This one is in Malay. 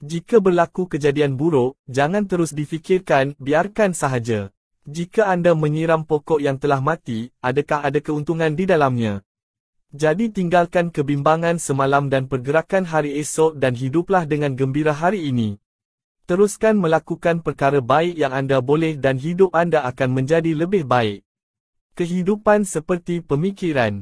Jika berlaku kejadian buruk, jangan terus difikirkan, biarkan sahaja. Jika anda menyiram pokok yang telah mati, adakah ada keuntungan di dalamnya? Jadi tinggalkan kebimbangan semalam dan pergerakan hari esok dan hiduplah dengan gembira hari ini. Teruskan melakukan perkara baik yang anda boleh dan hidup anda akan menjadi lebih baik. Kehidupan seperti pemikiran